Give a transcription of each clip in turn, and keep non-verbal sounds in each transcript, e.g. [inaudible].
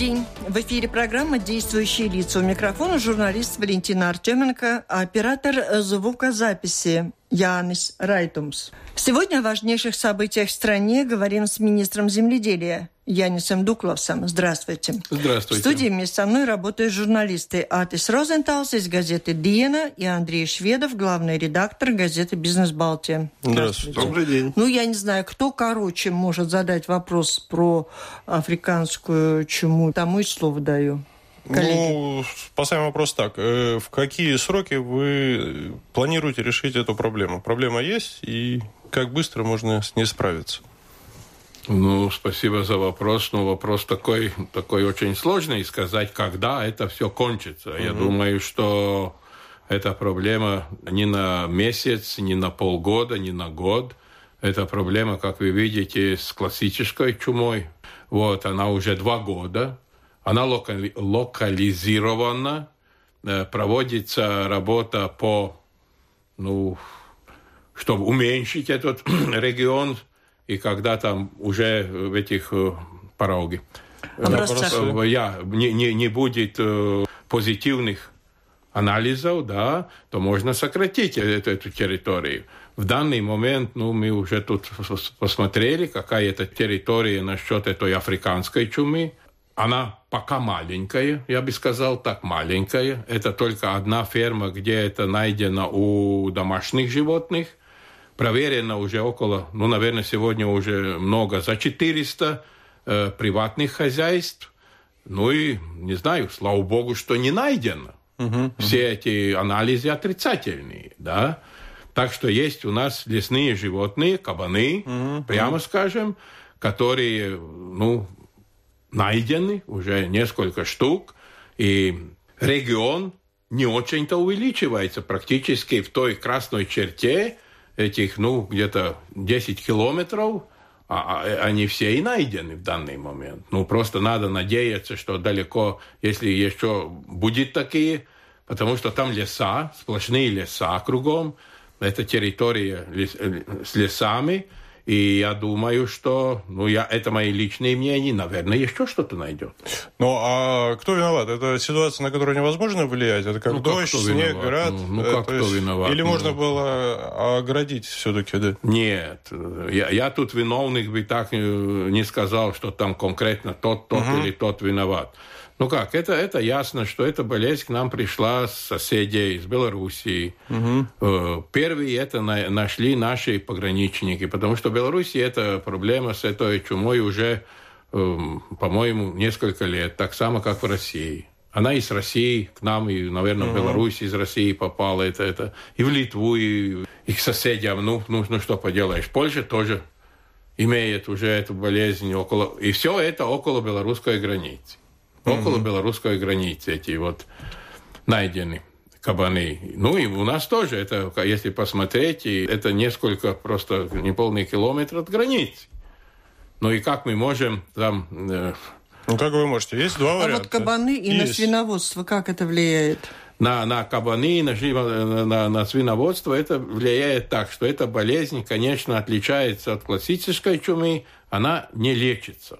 День. В эфире программа «Действующие лица». У микрофона журналист Валентина Артеменко, оператор звукозаписи Янис Райтумс. Сегодня о важнейших событиях в стране говорим с министром земледелия Янисом Дукловсом. Здравствуйте. Здравствуйте. В студии вместе со мной работают журналисты Атис Розенталс из газеты «Диена» и Андрей Шведов, главный редактор газеты «Бизнес Балтия». Здравствуйте. Добрый день. Ну, я не знаю, кто короче может задать вопрос про африканскую чуму. Тому и слово даю. Коллеги. Ну, поставим вопрос так. Э, В какие сроки вы планируете решить эту проблему? Проблема есть, и как быстро можно с ней справиться? Ну, спасибо за вопрос. Но вопрос такой, такой очень сложный. Сказать, когда это все кончится. Я думаю, что эта проблема не на месяц, не на полгода, не на год. Это проблема, как вы видите, с классической чумой. Вот, она уже два года. Она локали- локализирована. Э, Проводится работа по, ну, чтобы уменьшить этот [clears throat] регион, и когда там уже в этих э, пороге Образцах. э, я, не, не, не будет позитивных анализов, да, то можно сократить эту, эту территорию. В данный момент, ну, мы уже тут пос- посмотрели, какая это территория насчет этой африканской чумы. Она пока маленькая, я бы сказал так, маленькая. Это только одна ферма, где это найдено у домашних животных. Проверено уже около, ну, наверное, сегодня уже много, за 400 э, приватных хозяйств. Ну и, не знаю, слава богу, что не найдено. Все эти анализы отрицательные, да. Так что есть у нас лесные животные, кабаны, прямо скажем, которые, ну, найдены уже несколько штук, и регион не очень-то увеличивается практически в той красной черте этих, ну, где-то 10 километров, а, а, они все и найдены в данный момент. Ну, просто надо надеяться, что далеко, если еще будет такие, потому что там леса, сплошные леса кругом, это территория лес- э, с лесами, и я думаю, что, ну, я, это мои личные мнения, наверное, еще что-то найдет. Ну, а кто виноват? Это ситуация, на которую невозможно влиять? Это как Ну, как дождь, кто снег, виноват? град? Ну, ну, Э, как то кто есть- виноват? Или Ну. можно было оградить все-таки, да? Нет, я, я тут виновных бы так э, не сказал, что там конкретно тот, тот или тот виноват. Ну как, это, это ясно, что эта болезнь к нам пришла с соседей, из Белоруссии. Э, Первые это на- нашли наши пограничники, потому что в Беларуси эта проблема с этой чумой уже, эм, по-моему, несколько лет, так само, как в России. Она из России к нам, и, наверное, в Беларусь из России попала. Это, это. И в Литву, и, и к соседям. Ну, ну, ну, что поделаешь. Польша тоже имеет уже эту болезнь около... И все это около белорусской границы. Около белорусской границы эти вот найдены кабаны. Ну и у нас тоже это, если посмотреть, и это несколько просто неполный километр от границы. Ну и как мы можем там... э, Ну, как вы можете? Есть два А варианта. вот кабаны и на Есть. свиноводство, как это влияет? на, на кабаны, на, на, на свиноводство, это влияет так, что эта болезнь, конечно, отличается от классической чумы, она не лечится.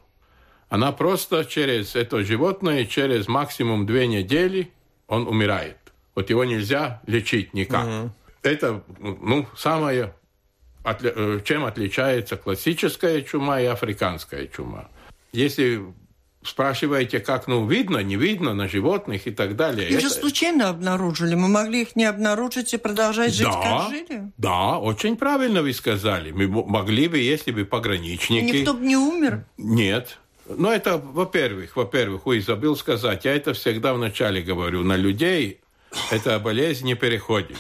Она просто через это животное, через максимум две недели он умирает. Вот его нельзя лечить никак. Это, ну, самое, отли- э, чем отличается классическая чума и африканская чума. Если спрашиваете, как, ну, видно, не видно на животных и так далее. Их же это- случайно обнаружили. Мы могли их не обнаружить и продолжать жить, да, как жили. да, очень правильно вы сказали. Мы мо- могли бы, если бы пограничники... Никто бы не умер. Нет. Ну, это, во-первых, во-первых, ой, забыл сказать, я это всегда вначале говорю, на людей эта болезнь не переходит.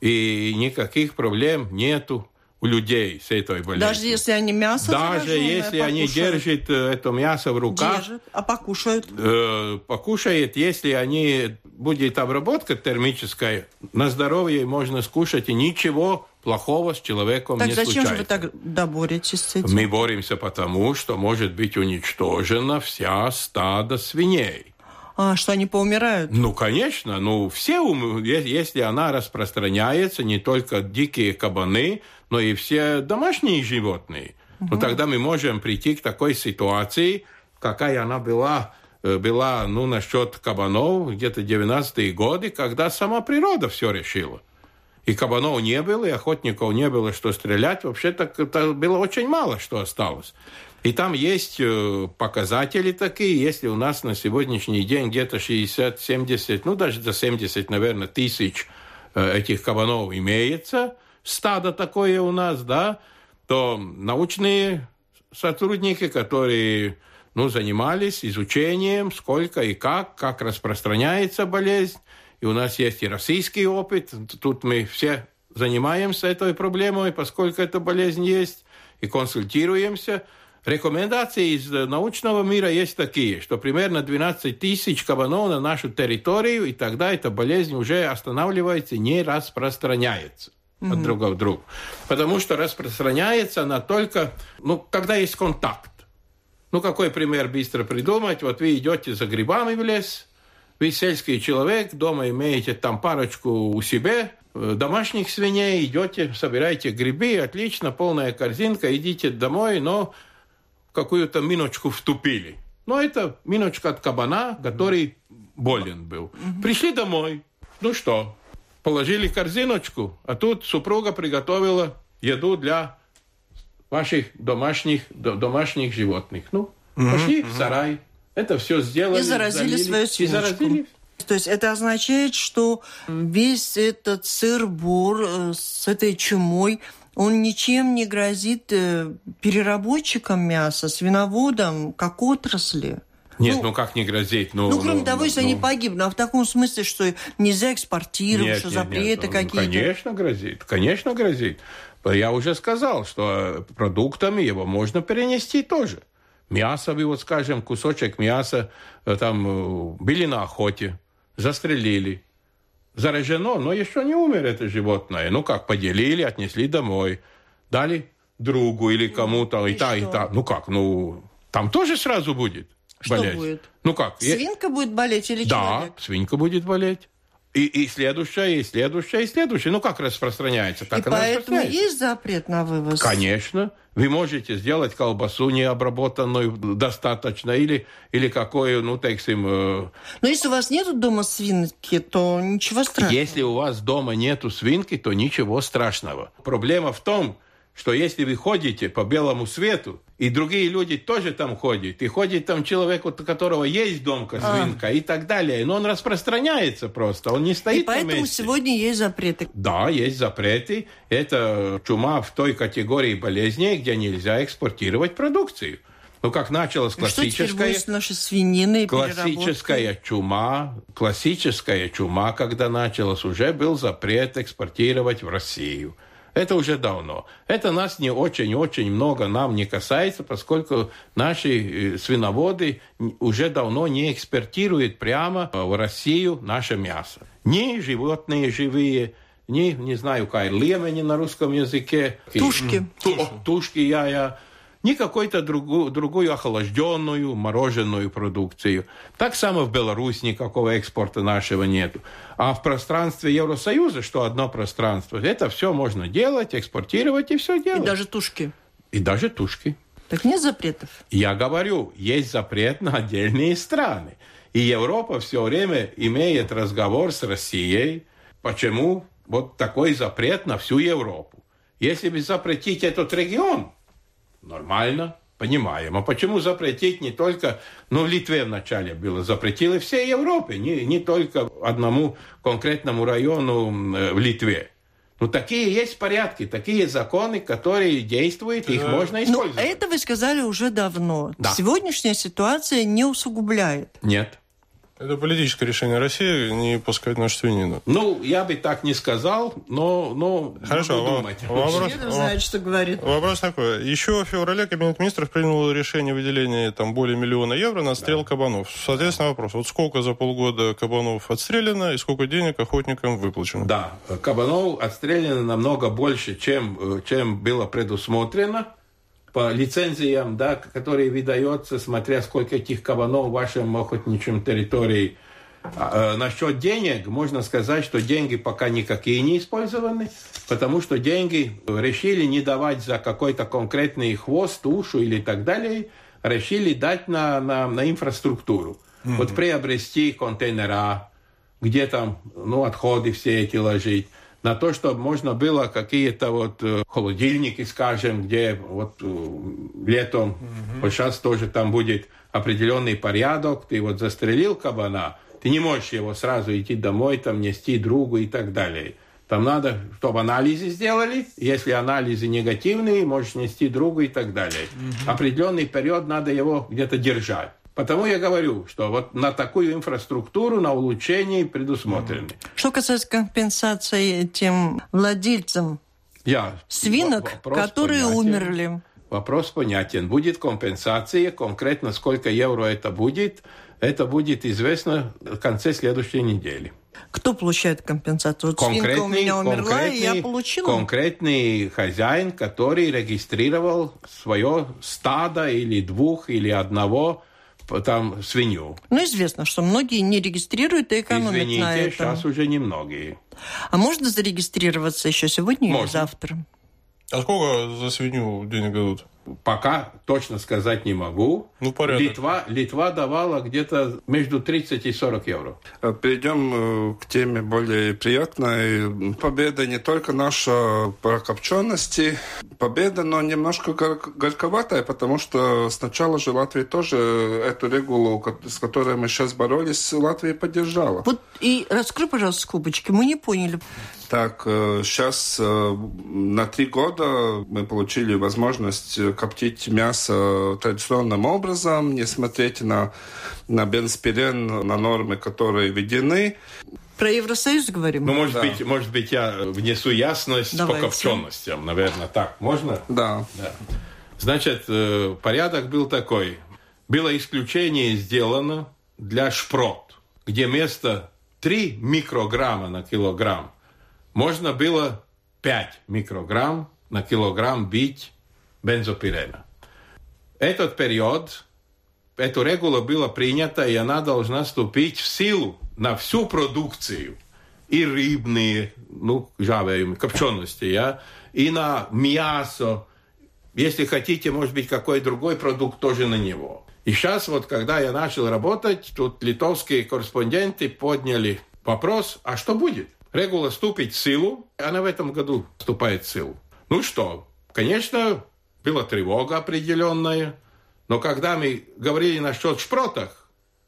И никаких проблем нету у людей с этой болезнью. Даже если они мясо Даже если они покушают? держат э, это мясо в руках, Держат, а покушают? э, покушает, если они будет обработка термическая, на здоровье можно скушать, и ничего плохого с человеком Так не зачем случается. же вы так доборетесь с этим? Мы боремся потому, что может быть уничтожена вся стадо свиней. А, что они поумирают? Ну, конечно, ну, все, ум- если она распространяется, не только дикие кабаны, но и все домашние животные. Ну, тогда мы можем прийти к такой ситуации, какая она была, э, была ну, насчет кабанов где-то 90-е годы, когда сама природа все решила. И кабанов не было, и охотников не было, что стрелять. Вообще так было очень мало, что осталось. И там есть э, показатели такие. Если у нас на сегодняшний день где-то 60-70, ну даже до 70, наверное, тысяч э, этих кабанов имеется, стадо такое у нас, да, то научные сотрудники, которые ну, занимались изучением, сколько и как, как распространяется болезнь, и у нас есть и российский опыт. Тут мы все занимаемся этой проблемой, поскольку эта болезнь есть, и консультируемся. Рекомендации из э, научного мира есть такие, что примерно 12 тысяч кабанов на нашу территорию, и тогда эта болезнь уже останавливается, не распространяется от друга к другу. Потому что распространяется она только, ну, когда есть контакт. Ну, какой пример быстро придумать? Вот вы идете за грибами в лес, вы сельский человек, дома имеете там парочку у себя, э, домашних свиней, идете, собираете грибы, отлично, полная корзинка, идите домой, но какую-то миночку втупили. Но это миночка от кабана, который болен был. Пришли домой. Ну что, положили корзиночку, а тут супруга приготовила еду для ваших домашних, до- домашних животных. Ну, пошли в сарай. Это все сделали. И заразили залили, свою И свиночку. заразили. То есть это означает, что весь этот сыр-бор э, с этой чумой, он ничем не грозит э, переработчикам мяса, свиноводам, как отрасли. Нет, ну, как не грозить? Ну, Ну, кроме ну, того, если ну, они погибнут, а в таком смысле, что нельзя экспортировать, Нет, что нет, нет, запреты ну, какие-то. Конечно, грозит. Конечно, грозит. Я уже сказал, что продуктами его можно перенести тоже. Мясо, вы вот скажем, кусочек мяса, э, там э, были на охоте, застрелили. Заражено, но еще не умер это животное. Ну как, поделили, отнесли домой, дали другу или кому-то, и, И та, и что? та. Ну как, ну там тоже сразу будет Что болезнь. будет? Ну как? Свинка будет болеть или да, человек? свинка будет болеть. И, и следующая, и следующая, и следующая. Ну, как распространяется, так И она поэтому распространяется. есть запрет на вывоз? Конечно. Вы можете сделать колбасу необработанную достаточно, или, или какую, ну, таким... э, Но если у вас нету дома свинки, то ничего страшного. Если у вас дома нету свинки, то ничего страшного. Проблема в том, что если вы ходите по белому свету, и другие люди тоже там ходят, и ходит там человек, у которого есть домка свинка и так далее, но он распространяется просто, он не И стоит на поэтому месте. сегодня есть запреты. Да, есть запреты. Это чума в той категории болезней, где нельзя экспортировать продукцию. Ну, как началось Что теперь классическая... будет с нашей свининой и? Классическая чума, классическая чума, когда началась, уже был запрет экспортировать в Россию. Это уже давно. Это нас не очень-очень много нам не касается, поскольку наши э, свиноводы уже давно не экспортируют прямо э, в Россию наше мясо. Ни животные живые, ни, не знаю, как лемени на русском языке. Тушки. Ту- тушки, я, я. Ни какой-то другую, другую охлажденную, мороженую продукцию. Так само в Беларусь никакого экспорта нашего нету. А в пространстве Евросоюза, что одно пространство, это все можно делать, экспортировать и все И делать. даже тушки. И даже тушки. Так нет запретов? Я говорю, есть запрет на отдельные страны. И Европа все время имеет разговор с Россией, почему вот такой запрет на всю Европу. Если бы запретить этот регион, нормально, понимаем. А почему запретить не только, ну, в Литве вначале было, запретили всей Европе, не, не только одному конкретному району э, в Литве. Ну, такие есть порядки, такие законы, которые действуют, их можно Ну, использовать. это вы сказали уже давно. Да. Сегодняшняя ситуация не усугубляет. Нет. Это политическое решение России не пускать нашу свинину. Ну, я бы так не сказал, но, но Хорошо, буду во- думать. вопрос, Шведов знает, что говорит. вопрос такой. Еще в феврале Кабинет министров принял решение о выделении там, более миллиона евро на отстрел кабанов. Соответственно, вопрос. Вот сколько за полгода кабанов отстреляно и сколько денег охотникам выплачено? Да, кабанов отстреляно намного больше, чем, э, чем было предусмотрено по лицензиям, да, которые выдаются, смотря сколько этих кабанов в вашем охотничьем территории. А, э, насчет денег, можно сказать, что деньги пока никакие не использованы, потому что деньги решили не давать за какой-то конкретный хвост, ушу или так далее, решили дать на, на, на инфраструктуру. Вот приобрести контейнера, где там ну, отходы все эти ложить, на то, чтобы можно было какие-то вот э, холодильники, скажем, где вот э, летом, вот сейчас тоже там будет определенный порядок, ты вот застрелил кабана, ты не можешь его сразу идти домой, там нести другу и так далее. Там надо, чтобы анализы сделали. Если анализы негативные, можешь нести другу и так далее. Определенный период надо его где-то держать. Потому я говорю, что вот на такую инфраструктуру, на улучшение предусмотрены. Что касается компенсации тем владельцам Я, свинок, которые понятен. умерли. Вопрос понятен. Будет компенсация, конкретно сколько евро это будет, это будет известно в конце следующей недели. Кто получает компенсацию? Вот свинка у меня умерла, и я получила. конкретный хозяин, который регистрировал свое стадо или двух, или одного там свинью. Ну, известно, что многие не регистрируют и экономят на Извините, этом. сейчас уже немногие. А можно зарегистрироваться еще сегодня или Можно. завтра? А сколько за свинью денег дадут? Пока точно сказать не могу. Ну, порядок. Литва, Литва давала где-то между 30 и 40 евро. Э, Перейдем э, к теме более приятной. Победа не только наша по копчености, победа, но немножко гор- горьковатая, потому что сначала же Латвия тоже эту регулу, с которой мы сейчас боролись, Латвия поддержала. Вот и раскрой, пожалуйста, скобочки. Мы не поняли. Так, сейчас на три года мы получили возможность э, коптить мясо традиционным образом, не смотреть на, на бенспирен, на нормы, которые введены. Про Евросоюз говорим? Ну, может, Да. быть, может быть, я внесу ясность Давайте. по копченостям, наверное, так. Можно? Да. Да. Значит, э, порядок был такой. Было исключение сделано для шпрот, где вместо 3 микрограмма на килограмм можно было 5 микрограмм на килограмм бить бензопирена. Этот период, эта регула была принята, и она должна вступить в силу на всю продукцию. И рыбные, ну, жаваем, копчености, я, и на мясо, если хотите, может быть, какой другой продукт тоже на него. И сейчас вот, когда я начал работать, тут литовские корреспонденты подняли вопрос, а что будет? Регула вступит в силу, она в этом году вступает в силу. Ну что, конечно, была тревога определенная, но когда мы говорили насчет шпротах,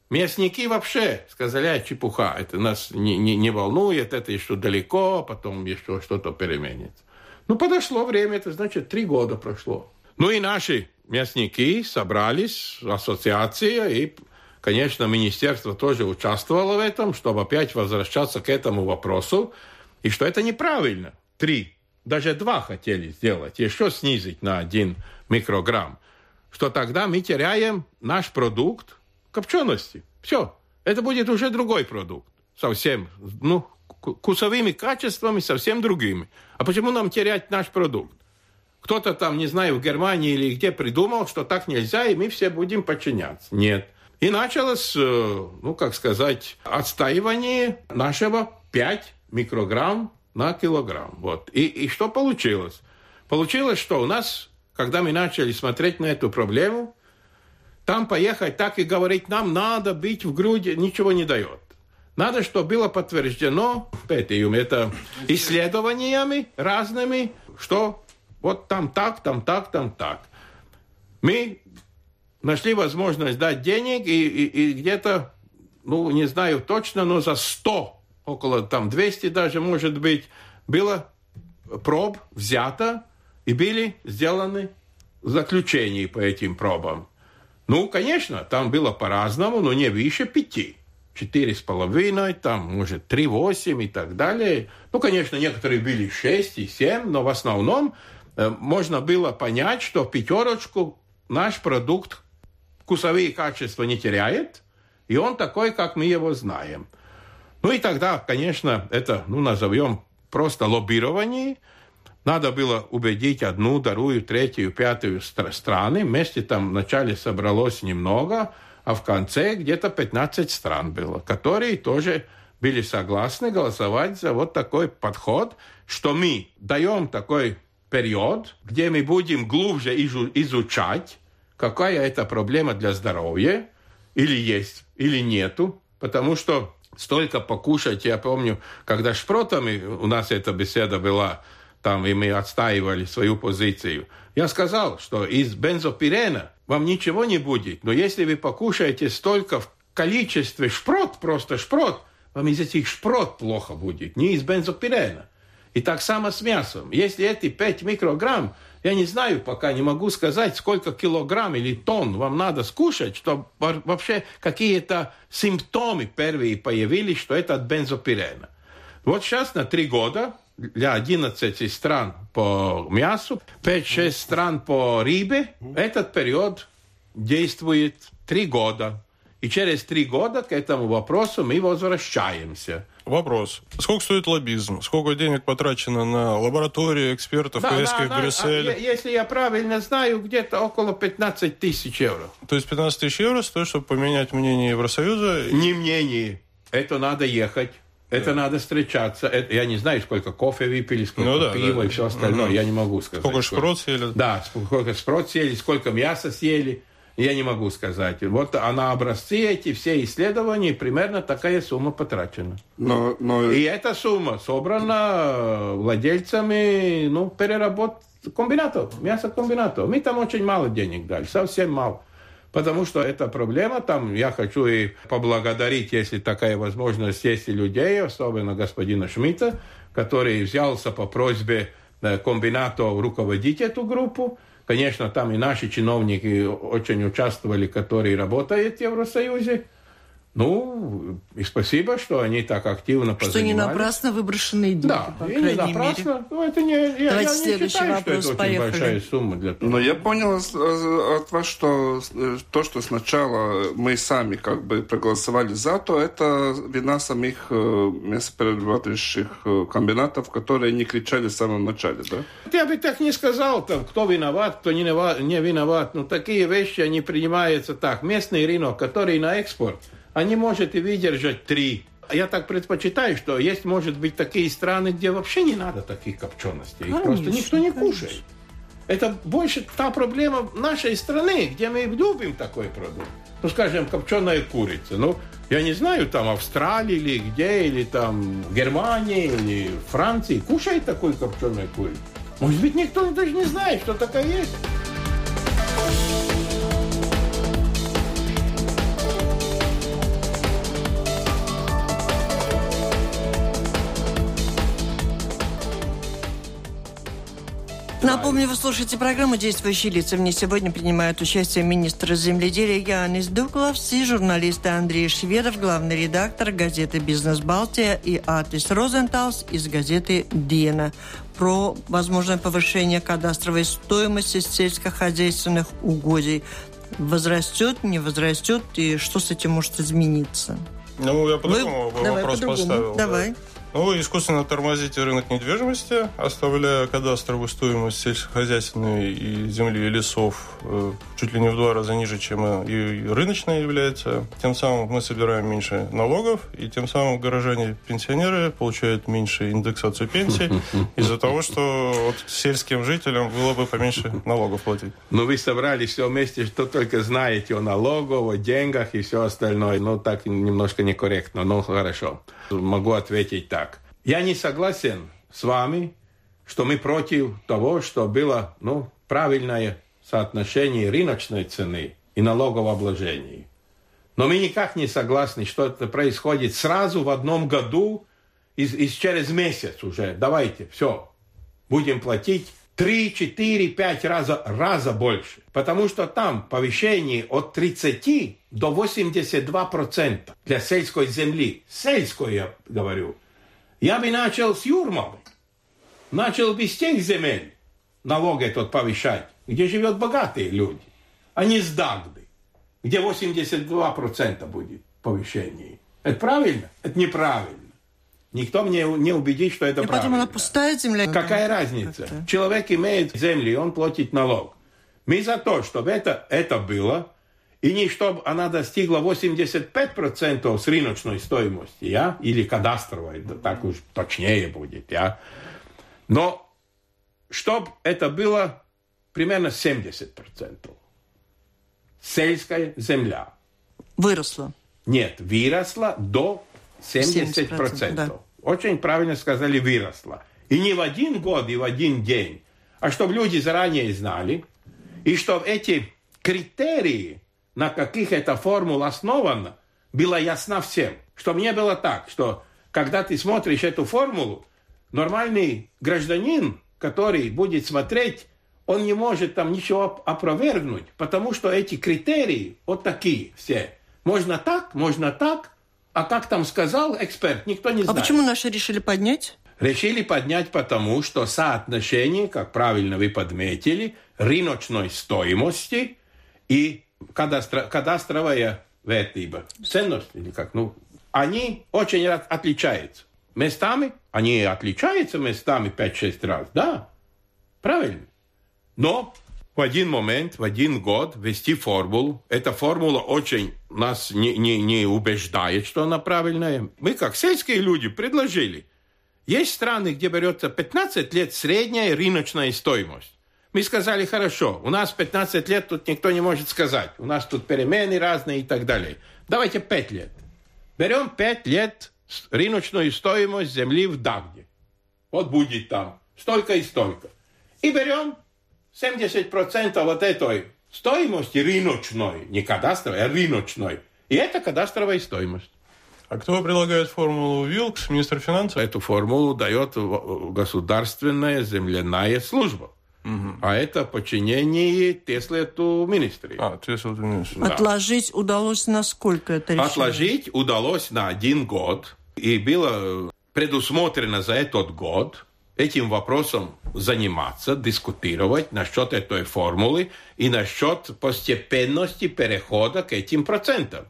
Мясники вообще сказали, а, чепуха, это нас не, не, не волнует, это еще далеко, потом еще что-то переменится. Ну, подошло время, это значит, три года прошло. Ну и наши мясники собрались, ассоциация, и, конечно, министерство тоже участвовало в этом, чтобы опять возвращаться к этому вопросу, и что это неправильно. Три, даже два хотели сделать, еще снизить на один микрограмм, что тогда мы теряем наш продукт, копчености. Все. Это будет уже другой продукт. Совсем. Ну, ку- вкусовыми качествами совсем другими. А почему нам терять наш продукт? Кто-то там, не знаю, в Германии или где придумал, что так нельзя, и мы все будем подчиняться. Нет. И началось, э, ну, как сказать, отстаивание нашего 5 микрограмм на килограмм. Вот. И, и что получилось? Получилось, что у нас, когда мы начали смотреть на эту проблему, там поехать так и говорить, нам надо бить в груди, ничего не дает. Надо, чтобы было подтверждено этим, это исследованиями разными, что вот там так, там так, там так. Мы нашли возможность дать денег, и, и, и где-то, ну, не знаю точно, но за 100, около там 200 даже, может быть, было проб взято, и были сделаны заключения по этим пробам. Ну, конечно, там было по-разному, но не выше пяти. 4,5, там, может, 3,8 и так далее. Ну, конечно, некоторые были 6 и 7, но в основном э, можно было понять, что пятерочку наш продукт вкусовые качества не теряет, и он такой, как мы его знаем. Ну и тогда, конечно, это, ну, назовем просто лоббирование. Надо было убедить одну, вторую, третью, пятую страны. Вместе там вначале собралось немного – а в конце где-то 15 стран было, которые тоже были согласны голосовать за вот такой подход, что мы даем такой период, где мы будем глубже изучать, какая это проблема для здоровья, или есть, или нету, потому что столько покушать, я помню, когда шпротами у нас эта беседа была, там, и мы отстаивали свою позицию, я сказал, что из бензопирена вам ничего не будет. Но если вы покушаете столько в количестве шпрот, просто шпрот, вам из этих шпрот плохо будет, не из бензопирена. И так само с мясом. Если эти 5 микрограмм, я не знаю, пока не могу сказать, сколько килограмм или тонн вам надо скушать, чтобы вообще какие-то симптомы первые появились, что это от бензопирена. Вот сейчас на три года для 11 стран по мясу, 5-6 стран по рыбе. Этот период действует 3 года. И через три года к этому вопросу мы возвращаемся. Вопрос. Сколько стоит лоббизм? Сколько денег потрачено на лаборатории, экспертов, да, поездки да, в да, Брюссель? А, если я правильно знаю, где-то около 15 тысяч евро. То есть 15 тысяч евро стоит, чтобы поменять мнение Евросоюза? Не мнение. Это надо ехать это надо встречаться. Это, я не знаю, сколько кофе выпили, сколько ну, да, пива да, и все остальное. Угу. Я не могу сказать. Сколько шпрот съели? Да, сколько шпрот съели, сколько мяса съели. Я не могу сказать. Вот а на образцы эти все исследования примерно такая сумма потрачена. Но, но... И эта сумма собрана владельцами ну, переработ комбинатов, мясокомбинатов. Мы там очень мало денег дали, совсем мало потому что это проблема. Там я хочу и поблагодарить, если такая возможность есть и людей, особенно господина Шмидта, который взялся по просьбе э, комбината руководить эту группу. Конечно, там и наши чиновники очень участвовали, которые работают в Евросоюзе. Ну, и спасибо, что они так активно позанимались. Что не напрасно выброшенные деньги, да, по и не напрасно. Мере. Ну, это не, я, Давайте я следующий не считаю, вопрос. что это Поехали. очень большая сумма для того. Но я понял от вас, что то, что сначала мы сами как бы проголосовали за, то это вина самих э, мясоперерабатывающих э, комбинатов, которые не кричали в самом начале, да? Я бы так не сказал, там, кто виноват, кто не виноват. Не виноват. Ну, такие вещи, они принимаются так. Местный рынок, который на экспорт – они может и выдержать три. Я так предпочитаю, что есть, может быть, такие страны, где вообще не надо таких копченостей. Их конечно, просто никто не конечно. кушает. Это больше та проблема нашей страны, где мы любим такой продукт. Ну, скажем, копченая курица. Ну, я не знаю, там Австралии или где, или там Германии, или Франции кушает такую копченую курицу. Может быть, никто даже не знает, что такое есть. Напомню, вы слушаете программу «Действующие лица». В ней сегодня принимают участие министр земледелия Янис Дуклавс и журналисты Андрей Шведов, главный редактор газеты «Бизнес Балтия» и Атис Розенталс из газеты «Диена» про возможное повышение кадастровой стоимости сельскохозяйственных угодий. Возрастет, не возрастет и что с этим может измениться? Ну, я по-другому вопрос по поставил. Давай. Да. Ну, вы искусственно тормозите рынок недвижимости, оставляя кадастровую стоимость сельскохозяйственной и земли и лесов э, чуть ли не в два раза ниже, чем и рыночная является. Тем самым мы собираем меньше налогов, и тем самым горожане-пенсионеры получают меньше индексацию пенсии [laughs] из-за того, что вот сельским жителям было бы поменьше налогов платить. Ну, вы собрали все вместе, что только знаете о налогах, о деньгах и все остальное. Ну, так немножко некорректно, но хорошо. Могу ответить так. Я не согласен с вами, что мы против того, что было ну, правильное соотношение рыночной цены и налогового обложения. Но мы никак не согласны, что это происходит сразу в одном году и, и через месяц уже. Давайте, все, будем платить 3, 4, 5 раза, раза больше. Потому что там повышение от 30 до 82 процента для сельской земли. Сельской, я говорю. Я бы начал с Юрмалы. Начал бы с тех земель налог этот повышать, где живет богатые люди, а не с Дагды, где 82 процента будет повышение. Это правильно? Это неправильно. Никто мне не убедит, что это И правильно. потом она пустая земля. Какая разница? Как-то. Человек имеет землю, и он платит налог. Мы за то, чтобы это, это было, и не чтобы она достигла 85% с рыночной стоимости, я, или кадастровой, да так уж точнее будет, я. Но чтобы это было примерно 70%. Сельская земля. Выросла. Нет, выросла до 70%. 70%, да. Очень правильно сказали, выросла. И не в один год, и в один день, а чтобы люди заранее знали, и чтобы эти критерии, на каких эта формула основана, была ясна всем. Чтобы не было так, что когда ты смотришь эту формулу, нормальный гражданин, который будет смотреть, он не может там ничего оп- опровергнуть, потому что эти критерии вот такие все. Можно так, можно так, а как там сказал эксперт, никто не А знает. почему наши решили поднять? Решили поднять потому, что соотношение, как правильно вы подметили, рыночной стоимости и кадастро, кадастровая вертиба, ценность или как, ну, они очень от- отличаются. Местами они отличаются местами 5-6 раз, да, правильно. Но в один момент, в один год ввести формулу. Эта формула очень нас не, не, не убеждает, что она правильная. Мы, как сельские люди, предложили. Есть страны, где берется 15 лет средняя рыночная стоимость. Мы сказали, хорошо, у нас 15 лет тут никто не может сказать. У нас тут перемены разные и так далее. Давайте 5 лет. Берем 5 лет рыночную стоимость земли в Дагде. Вот будет там столько и столько. И берем 70% вот этой стоимости рыночной, не кадастровой, а рыночной. И это кадастровая стоимость. А кто предлагает формулу Вилкс, министр финансов? Эту формулу дает в- государственная земляная служба. А это подчинение Теслету министре. А, вот не- Да. Отложить удалось на сколько это решение? Отложить удалось на один год. И было предусмотрено за этот год этим вопросом заниматься, дискутировать насчет этой формулы и насчет постепенности перехода к этим процентам.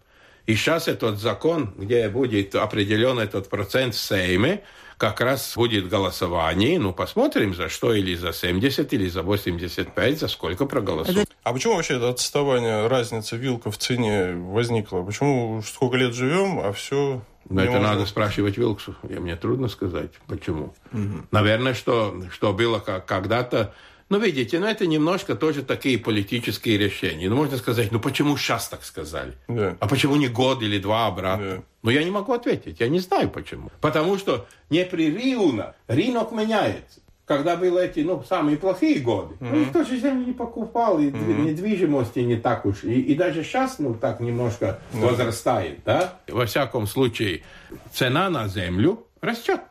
И сейчас этот закон, где будет определен этот процент в Сейме, как раз будет голосование. Ну, посмотрим, за что, или за 70, или за 85, за сколько проголосуют. А почему вообще это отставание, разница вилка в цене возникла? Почему сколько лет живем, а все... Но это надо спрашивать Вилксу. И мне трудно сказать, почему. Наверное, что, что было как- когда-то... Ну, видите, ну, это немножко тоже такие политические решения. Ну, можно сказать, ну, почему сейчас так сказали? Да. А почему не год или два обратно? Да. Ну, я не могу ответить, я не знаю почему. Потому что непрерывно рынок меняется. Когда были эти, ну, самые плохие годы, ну, никто же землю не покупал, и дви- недвижимости не так уж. И, и даже сейчас, ну, так немножко возрастает, да? Во всяком случае, цена на землю растет.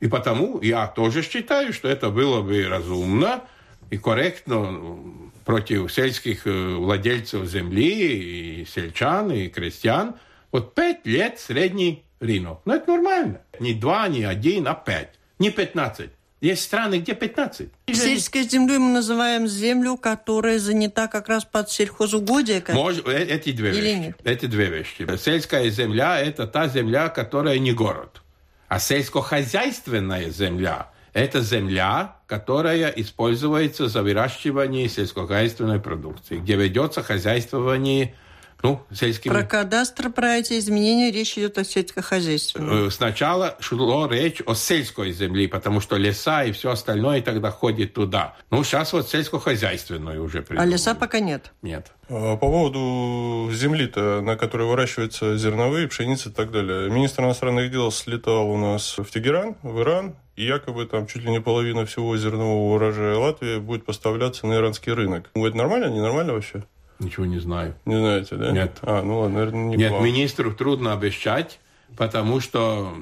И потому я тоже считаю, что это было бы разумно и корректно против сельских э, владельцев земли, и сельчан, и крестьян. Вот пять лет средний рынок. Ну, это нормально. Не два, не один, а пять. Не пятнадцать. Есть страны, где пятнадцать. Сельской землей мы называем землю, которая занята как раз под сельхозугодие. как- Мож- э- эти две Или вещи. нет? Эти две вещи. Сельская земля – это та земля, которая не город. А сельскохозяйственная земля – это земля, которая используется за выращивание сельскохозяйственной продукции, где ведется хозяйствование ну, сельскими... Про кадастр, про эти изменения речь идет о сельскохозяйственном. Э, Сначала шло речь о сельской земле, потому что леса и все остальное тогда ходит туда. Ну, сейчас вот сельскохозяйственную уже А придумали. леса пока нет. Нет. А По поводу земли-то, на которой выращиваются зерновые, пшеница и так далее. Министр иностранных дел слетал у нас в Тегеран, в Иран, и якобы там чуть ли не половина всего зернового урожая Латвии будет поставляться на иранский рынок. Ну, это нормально, ненормально вообще? Ничего не знаю. Не знаете, да? Нет. А, ну ладно, наверное, не Нет, вам. министру трудно обещать, потому что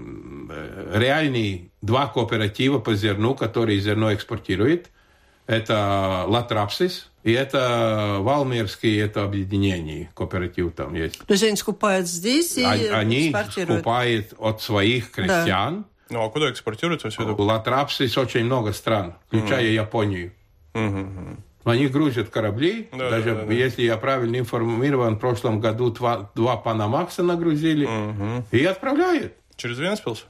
э, реальные два кооператива по зерну, которые зерно экспортируют. Это Латрапс и это Валмерский, это объединение, кооператив там есть. То есть они скупают здесь и Они экспортируют? скупают от своих крестьян. Ну, а куда экспортируется все это? Латрапс очень много стран, включая Японию. Мгм. Они грузят корабли. Да, Даже да, да, да. если я правильно информирован, в прошлом году два, два Панамакса нагрузили Мгм. и отправляют. Через Венспилс?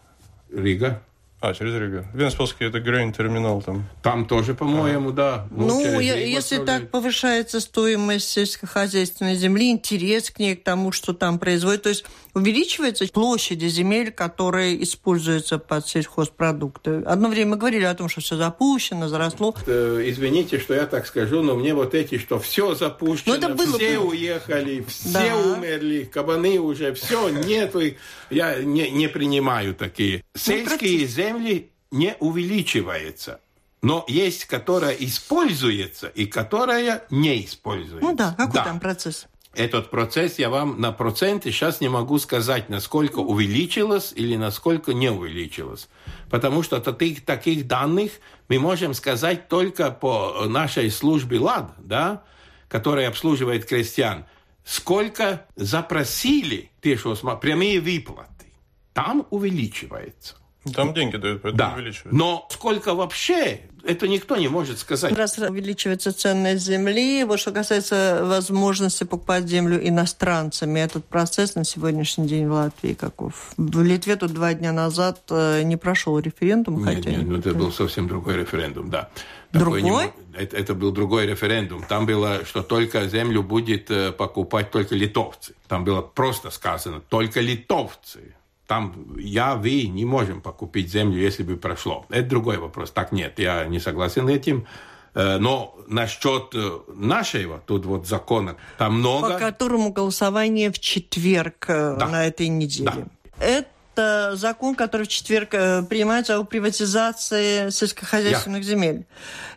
Рига. А, через Рига. Венспилский это грейн терминал там. Там тоже, по-моему, да. Ну, через я- если отправляют. так повышается стоимость сельскохозяйственной земли, интерес к ней, к тому, что там производят, то есть увеличивается площади земель, которые используются под сельхозпродукты. Одно время мы говорили о том, что все запущено, заросло. Э, Извините, что я так скажу, но мне вот эти, что все запущено, Ну, это было все бы. уехали, все Да. умерли, кабаны уже, все, нету. их. Я не, не принимаю Ну, такие. Сельские земли не увеличиваются. Но есть, которая используется и которая не используется. Ну да, какой там процесс? Этот процесс я вам на проценты сейчас не могу сказать, насколько увеличилось или насколько не увеличилось. Потому что таких, таких данных мы можем сказать только по нашей службе ЛАД, да, которая обслуживает крестьян. Сколько запросили те, что прямые выплаты, там увеличивается. Там деньги дают, поэтому Да. увеличивают. Но сколько вообще, это никто не может сказать. Раз увеличивается ценность земли, вот что касается возможности покупать землю иностранцами, этот процесс на сегодняшний день в Латвии каков? В Литве тут два дня назад э, не прошел референдум, Нет, хотя... нет, ну, это был совсем другой референдум, да. Такой не Другой? мо- это, это был другой референдум. Там было, что только землю будет э, покупать только литовцы. Там было просто сказано, только литовцы. Там я, вы не можем покупить землю, если бы прошло. Это другой вопрос. Так нет, я не согласен этим. Э, Но насчет э, нашего тут вот закона, там по много... которому голосование в четверг э, Да. на этой неделе. Это закон, который в четверг принимается о приватизации сельскохозяйственных земель.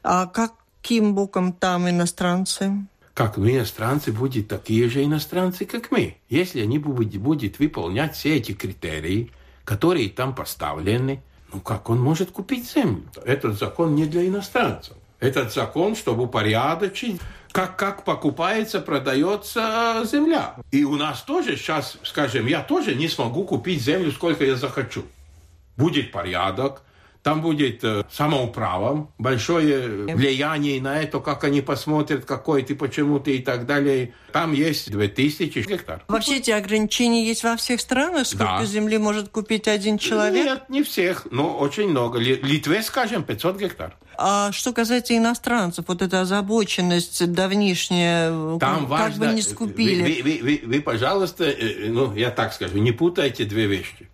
А каким боком там иностранцы? Как мы, иностранцы, будут такие же иностранцы, как мы. Если они будут, будут выполнять все эти критерии, которые там поставлены, ну как он может купить землю? Этот закон не для иностранцев. Этот закон, чтобы упорядочить, как, как покупается, продается земля. И у нас тоже сейчас, скажем, я тоже не смогу купить землю, сколько я захочу. Будет порядок, там будет э, самоуправом, большое влияние на это, как они посмотрят, какой ты, почему ты и так далее. Там есть 2000 гектар. Вообще эти ограничения есть во всех странах? Сколько Да. земли может купить один человек? Нет, не всех, но очень много. Ли- Литве, скажем, 500 гектар. А что касается иностранцев, вот эта озабоченность давнишняя, Там как важно... бы не скупили. Вы, вы- вы- вы, пожалуйста, э, ну, я так скажу, не путайте две вещи.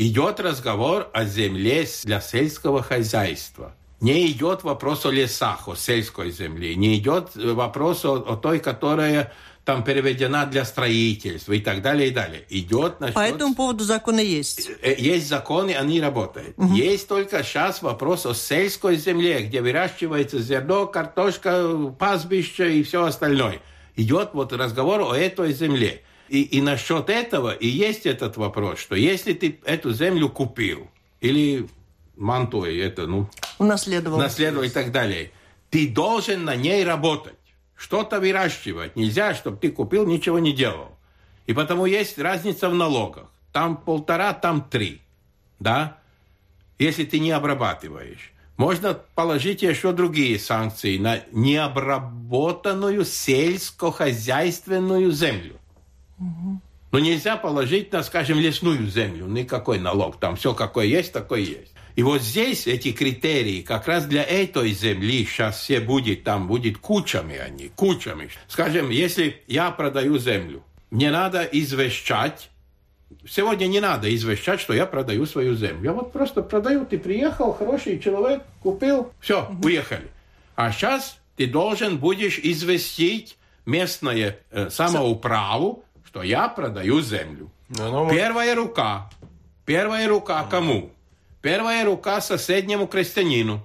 Идет разговор о земле для сельского хозяйства. Не идет вопрос о лесах, о сельской земле. Не идет э, вопрос о, о той, которая там переведена для строительства и так далее, и далее. Идет насчет... По этому поводу законы есть. Э, Есть законы, они работают. Есть только сейчас вопрос о сельской земле, где выращивается зерно, картошка, пастбище и все остальное. Идет вот разговор о этой земле. И, и насчет этого и есть этот вопрос, что если ты эту землю купил, или мантуй это, ну, Унаследовал. наследовал и так далее, ты должен на ней работать. Что-то выращивать. Нельзя, чтобы ты купил, ничего не делал. И потому есть разница в налогах. Там полтора, там три. Да? Если ты не обрабатываешь. Можно положить еще другие санкции на необработанную сельскохозяйственную землю. Но нельзя положить на, скажем, лесную землю. Никакой налог. Там все какое есть, такое есть. И вот здесь эти критерии как раз для этой земли сейчас все будет, там будет кучами они, кучами. Скажем, если я продаю землю, мне надо извещать, сегодня не надо извещать, что я продаю свою землю. Я вот просто продаю, ты приехал, хороший человек, купил, все, уехали. А сейчас ты должен будешь известить местное э, самоуправу, что я продаю землю. Оно может- Первая рука. Первая рука кому? Первая рука соседнему крестьянину.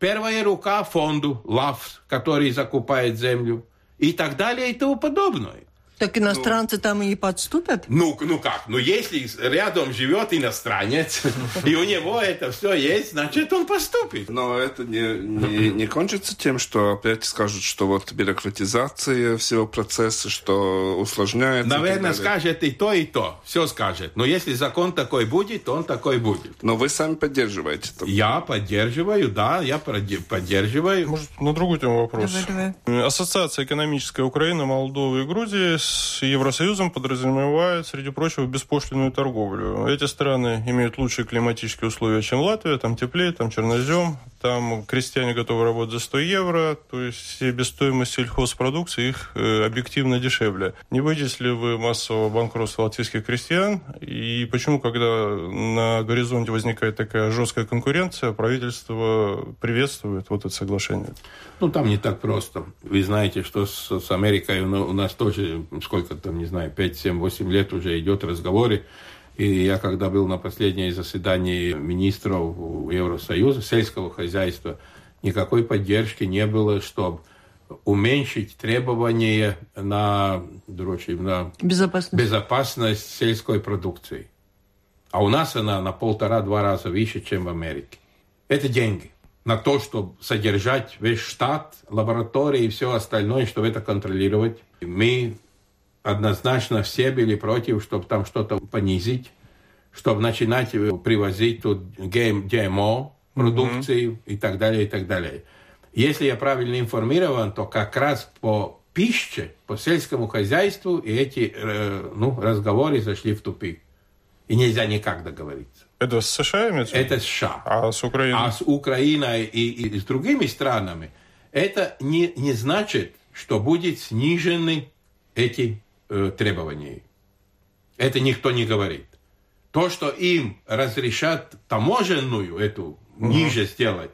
Первая рука фонду ЛАФ, который закупает землю. И так далее и тому подобное. Так иностранцы ну, там и не подступят? Ну, ну как? Ну, если рядом живет иностранец, [laughs] и у него это все есть, значит, он поступит. Но это не, не, не кончится тем, что опять скажут, что вот бюрократизация всего процесса, что усложняет. Наверное, и скажет и то, и то. Все скажет. Но если закон такой будет, то он такой будет. Но вы сами поддерживаете это? Я поддерживаю, да, я поддерживаю. Может, на другую тему вопрос. Давай, давай. Ассоциация экономическая Украины, Молдовы и Грузии с Евросоюзом подразумевает, среди прочего, беспошлинную торговлю. Эти страны имеют лучшие климатические условия, чем Латвия, там теплее, там чернозем, там крестьяне готовы работать за 100 евро, то есть себестоимость сельхозпродукции их э, объективно дешевле. Не боитесь ли вы массового банкротства латвийских крестьян? И почему, когда на горизонте возникает такая жесткая конкуренция, правительство приветствует вот это соглашение? Ну, там не так просто. Вы знаете, что с, с Америкой у нас тоже, сколько там, не знаю, 5, 7, 8 лет уже идет разговоры. И я, когда был на последнее заседании министров Евросоюза, сельского хозяйства, никакой поддержки не было, чтобы уменьшить требования на, на безопасность. безопасность сельской продукции. А у нас она на полтора-два раза выше, чем в Америке. Это деньги на то, чтобы содержать весь штат, лаборатории и все остальное, чтобы это контролировать. Мы однозначно все были против, чтобы там что-то понизить, чтобы начинать привозить тут ГМО продукции mm-hmm. и так далее, и так далее. Если я правильно информирован, то как раз по пище, по сельскому хозяйству и эти э, ну, разговоры зашли в тупик. И нельзя никак договориться. Это с США имеется? Это США. А с Украиной? А с Украиной и, и с другими странами это не, не значит, что будет снижены эти э, требования. Это никто не говорит. То, что им разрешат таможенную эту угу. ниже сделать,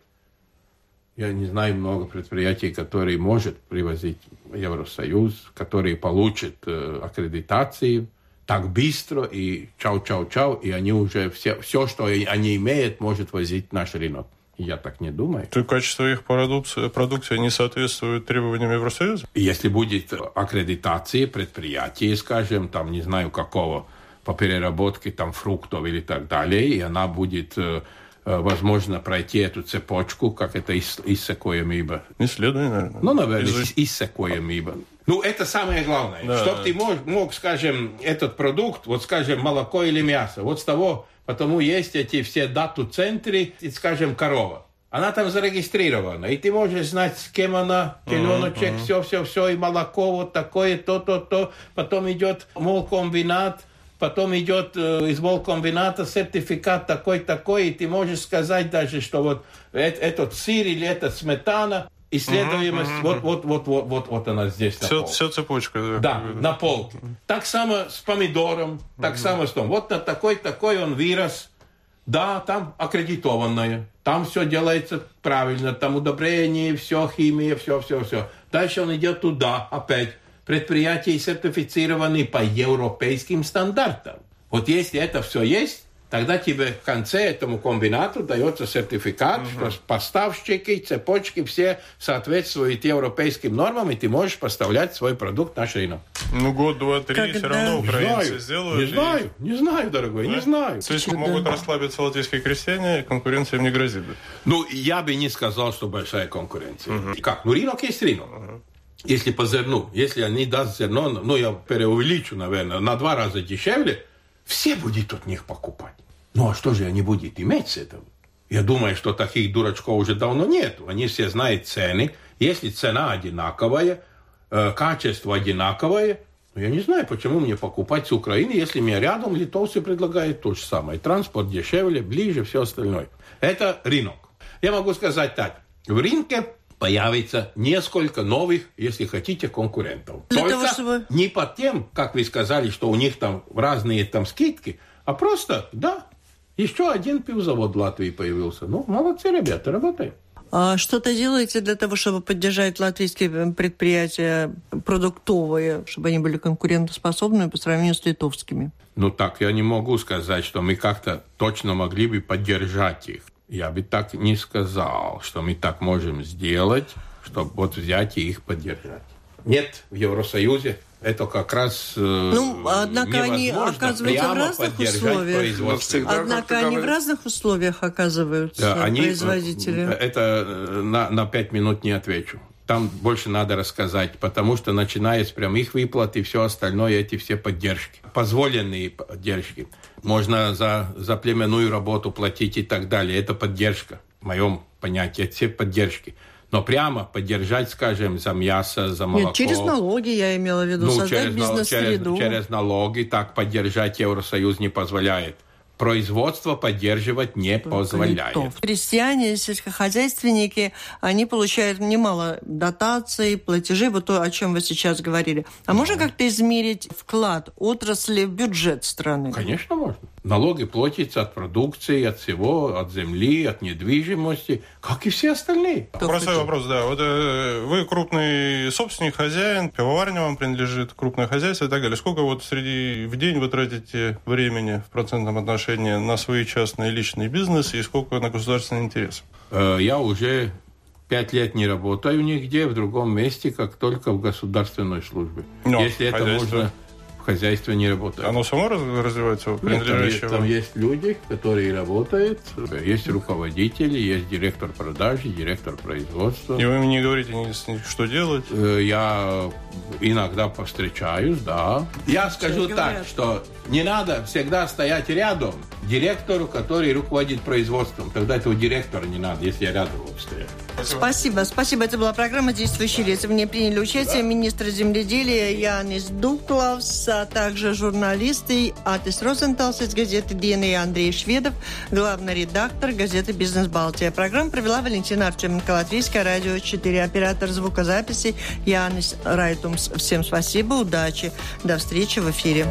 я не знаю много предприятий, которые может привозить Евросоюз, которые получат э, аккредитации так быстро и чау-чау-чау, и они уже все, все, что они имеют, может возить наш рынок. Я так не думаю. То качество их продукции, продукции не соответствует требованиям Евросоюза? Если будет аккредитация предприятия, скажем, там, не знаю какого, по переработке там фруктов или так далее, и она будет э, э, возможно пройти эту цепочку, как это иссякоемыба. Исследование, наверное. Ну, наверное, Из... иссякоемыба. Ну, это самое главное. Да. Чтобы ты мог, мог, скажем, этот продукт, вот, скажем, молоко или мясо, вот с того, потому есть эти все дату-центры, скажем, корова. Она там зарегистрирована, и ты можешь знать, с кем она, теленочек, uh-huh. все, все, все, и молоко вот такое, то, то, то. Потом идет молкомбинат, потом идет э, из молкомбината сертификат такой, такой, и ты можешь сказать даже, что вот этот сыр или эта сметана исследуемость, mm-hmm. вот, вот, вот, вот, вот, вот она здесь. Все, все цепочка. Да, да на полке. Так само с помидором, так mm-hmm. само с том. Вот на такой, такой он вырос. Да, там аккредитованное, там все делается правильно, там удобрение, все, химия, все, все, все. Дальше он идет туда, опять. Предприятия сертифицированы по европейским стандартам. Вот если это все есть, тогда тебе в конце этому комбинату дается сертификат, угу. что поставщики, цепочки все соответствуют европейским нормам, и ты можешь поставлять свой продукт на рынок. Ну, год, два, три, Когда? все равно украинцы знаю, сделают. Не знаю, не знаю, дорогой, да? не знаю. То есть могут расслабиться латвийские крестьяне, и конкуренция им не грозит? Ну, я бы не сказал, что большая конкуренция. Угу. Как? Ну, рынок есть рынок. Угу. Если по зерну, если они даст зерно, ну, я преувеличу, наверное, на два раза дешевле, все будут от них покупать. Ну а что же они будут иметь с этого? Я думаю, что таких дурачков уже давно нет. Они все знают цены. Если цена одинаковая, э, качество одинаковое, ну, я не знаю, почему мне покупать с Украины, если мне рядом литовцы предлагают то же самое. Транспорт дешевле, ближе, все остальное. Это рынок. Я могу сказать так. В рынке появится несколько новых, если хотите, конкурентов. Для Только того, чтобы... не под тем, как вы сказали, что у них там разные там скидки, а просто, да, еще один пивзавод в Латвии появился. Ну, молодцы ребята, работаем. А что-то делаете для того, чтобы поддержать латвийские предприятия продуктовые, чтобы они были конкурентоспособными по сравнению с литовскими? Ну так, я не могу сказать, что мы как-то точно могли бы поддержать их. Я бы так не сказал, что мы так можем сделать, чтобы вот взять и их поддержать. Нет в Евросоюзе это как раз э, Ну, однако они оказываются в разных условиях. Однако они в разных условиях оказываются, Да, они, э, производители. Это э, на, на пять минут не отвечу. Там больше надо рассказать, потому что начиная с прямых выплат и все остальное, эти все поддержки, позволенные поддержки. Можно за, за племенную работу платить и так далее. Это поддержка, в моем понятии, это все поддержки. Но прямо поддержать, скажем, за мясо, за молоко. Нет, через налоги я имела в виду, Ну, создать бизнес-среду. через, через налоги так поддержать Евросоюз не позволяет. Производство поддерживать не позволяет. Литов. Крестьяне, сельскохозяйственники, они получают немало дотаций, платежей, вот то, о чем вы сейчас говорили. А можно как-то измерить вклад отрасли в бюджет страны? Конечно, можно. Налоги платятся от продукции, от всего, от земли, от недвижимости, как и все остальные. Кто Простой хочет? вопрос, да. Вот э, вы крупный собственник, хозяин, пивоварня вам принадлежит, крупное хозяйство и так далее. Сколько вот среди в день вы тратите времени в процентном отношении на свои частные личные бизнесы и сколько на государственный интерес? Э, Я уже пять лет не работаю нигде, в другом месте, как только в государственной службе. Но Если это хозяйство- можно, в хозяйстве не работать. Оно само раз- развивается, Нет, там, есть, там есть люди, которые работают, есть руководители, есть директор продажи, директор производства. И вы мне не говорите, ни- что делать? Э, Я иногда повстречаюсь, да. Я скажу Все так, говорят. что не надо всегда стоять рядом директору, который руководит производством. Тогда этого директора не надо, если я рядом стою. Спасибо. Спасибо. Это была программа «Действующие лица». В ней приняли участие министр земледелия Янис Дуклавс, а также журналисты Атис Розенталс из газеты «Дена» и Андрей Шведов, главный редактор газеты «Бизнес Балтия». Программу провела Валентина Артеменко, Латвийское радио 4, оператор звукозаписи Янис Райтумс. Всем спасибо, удачи. До встречи в эфире.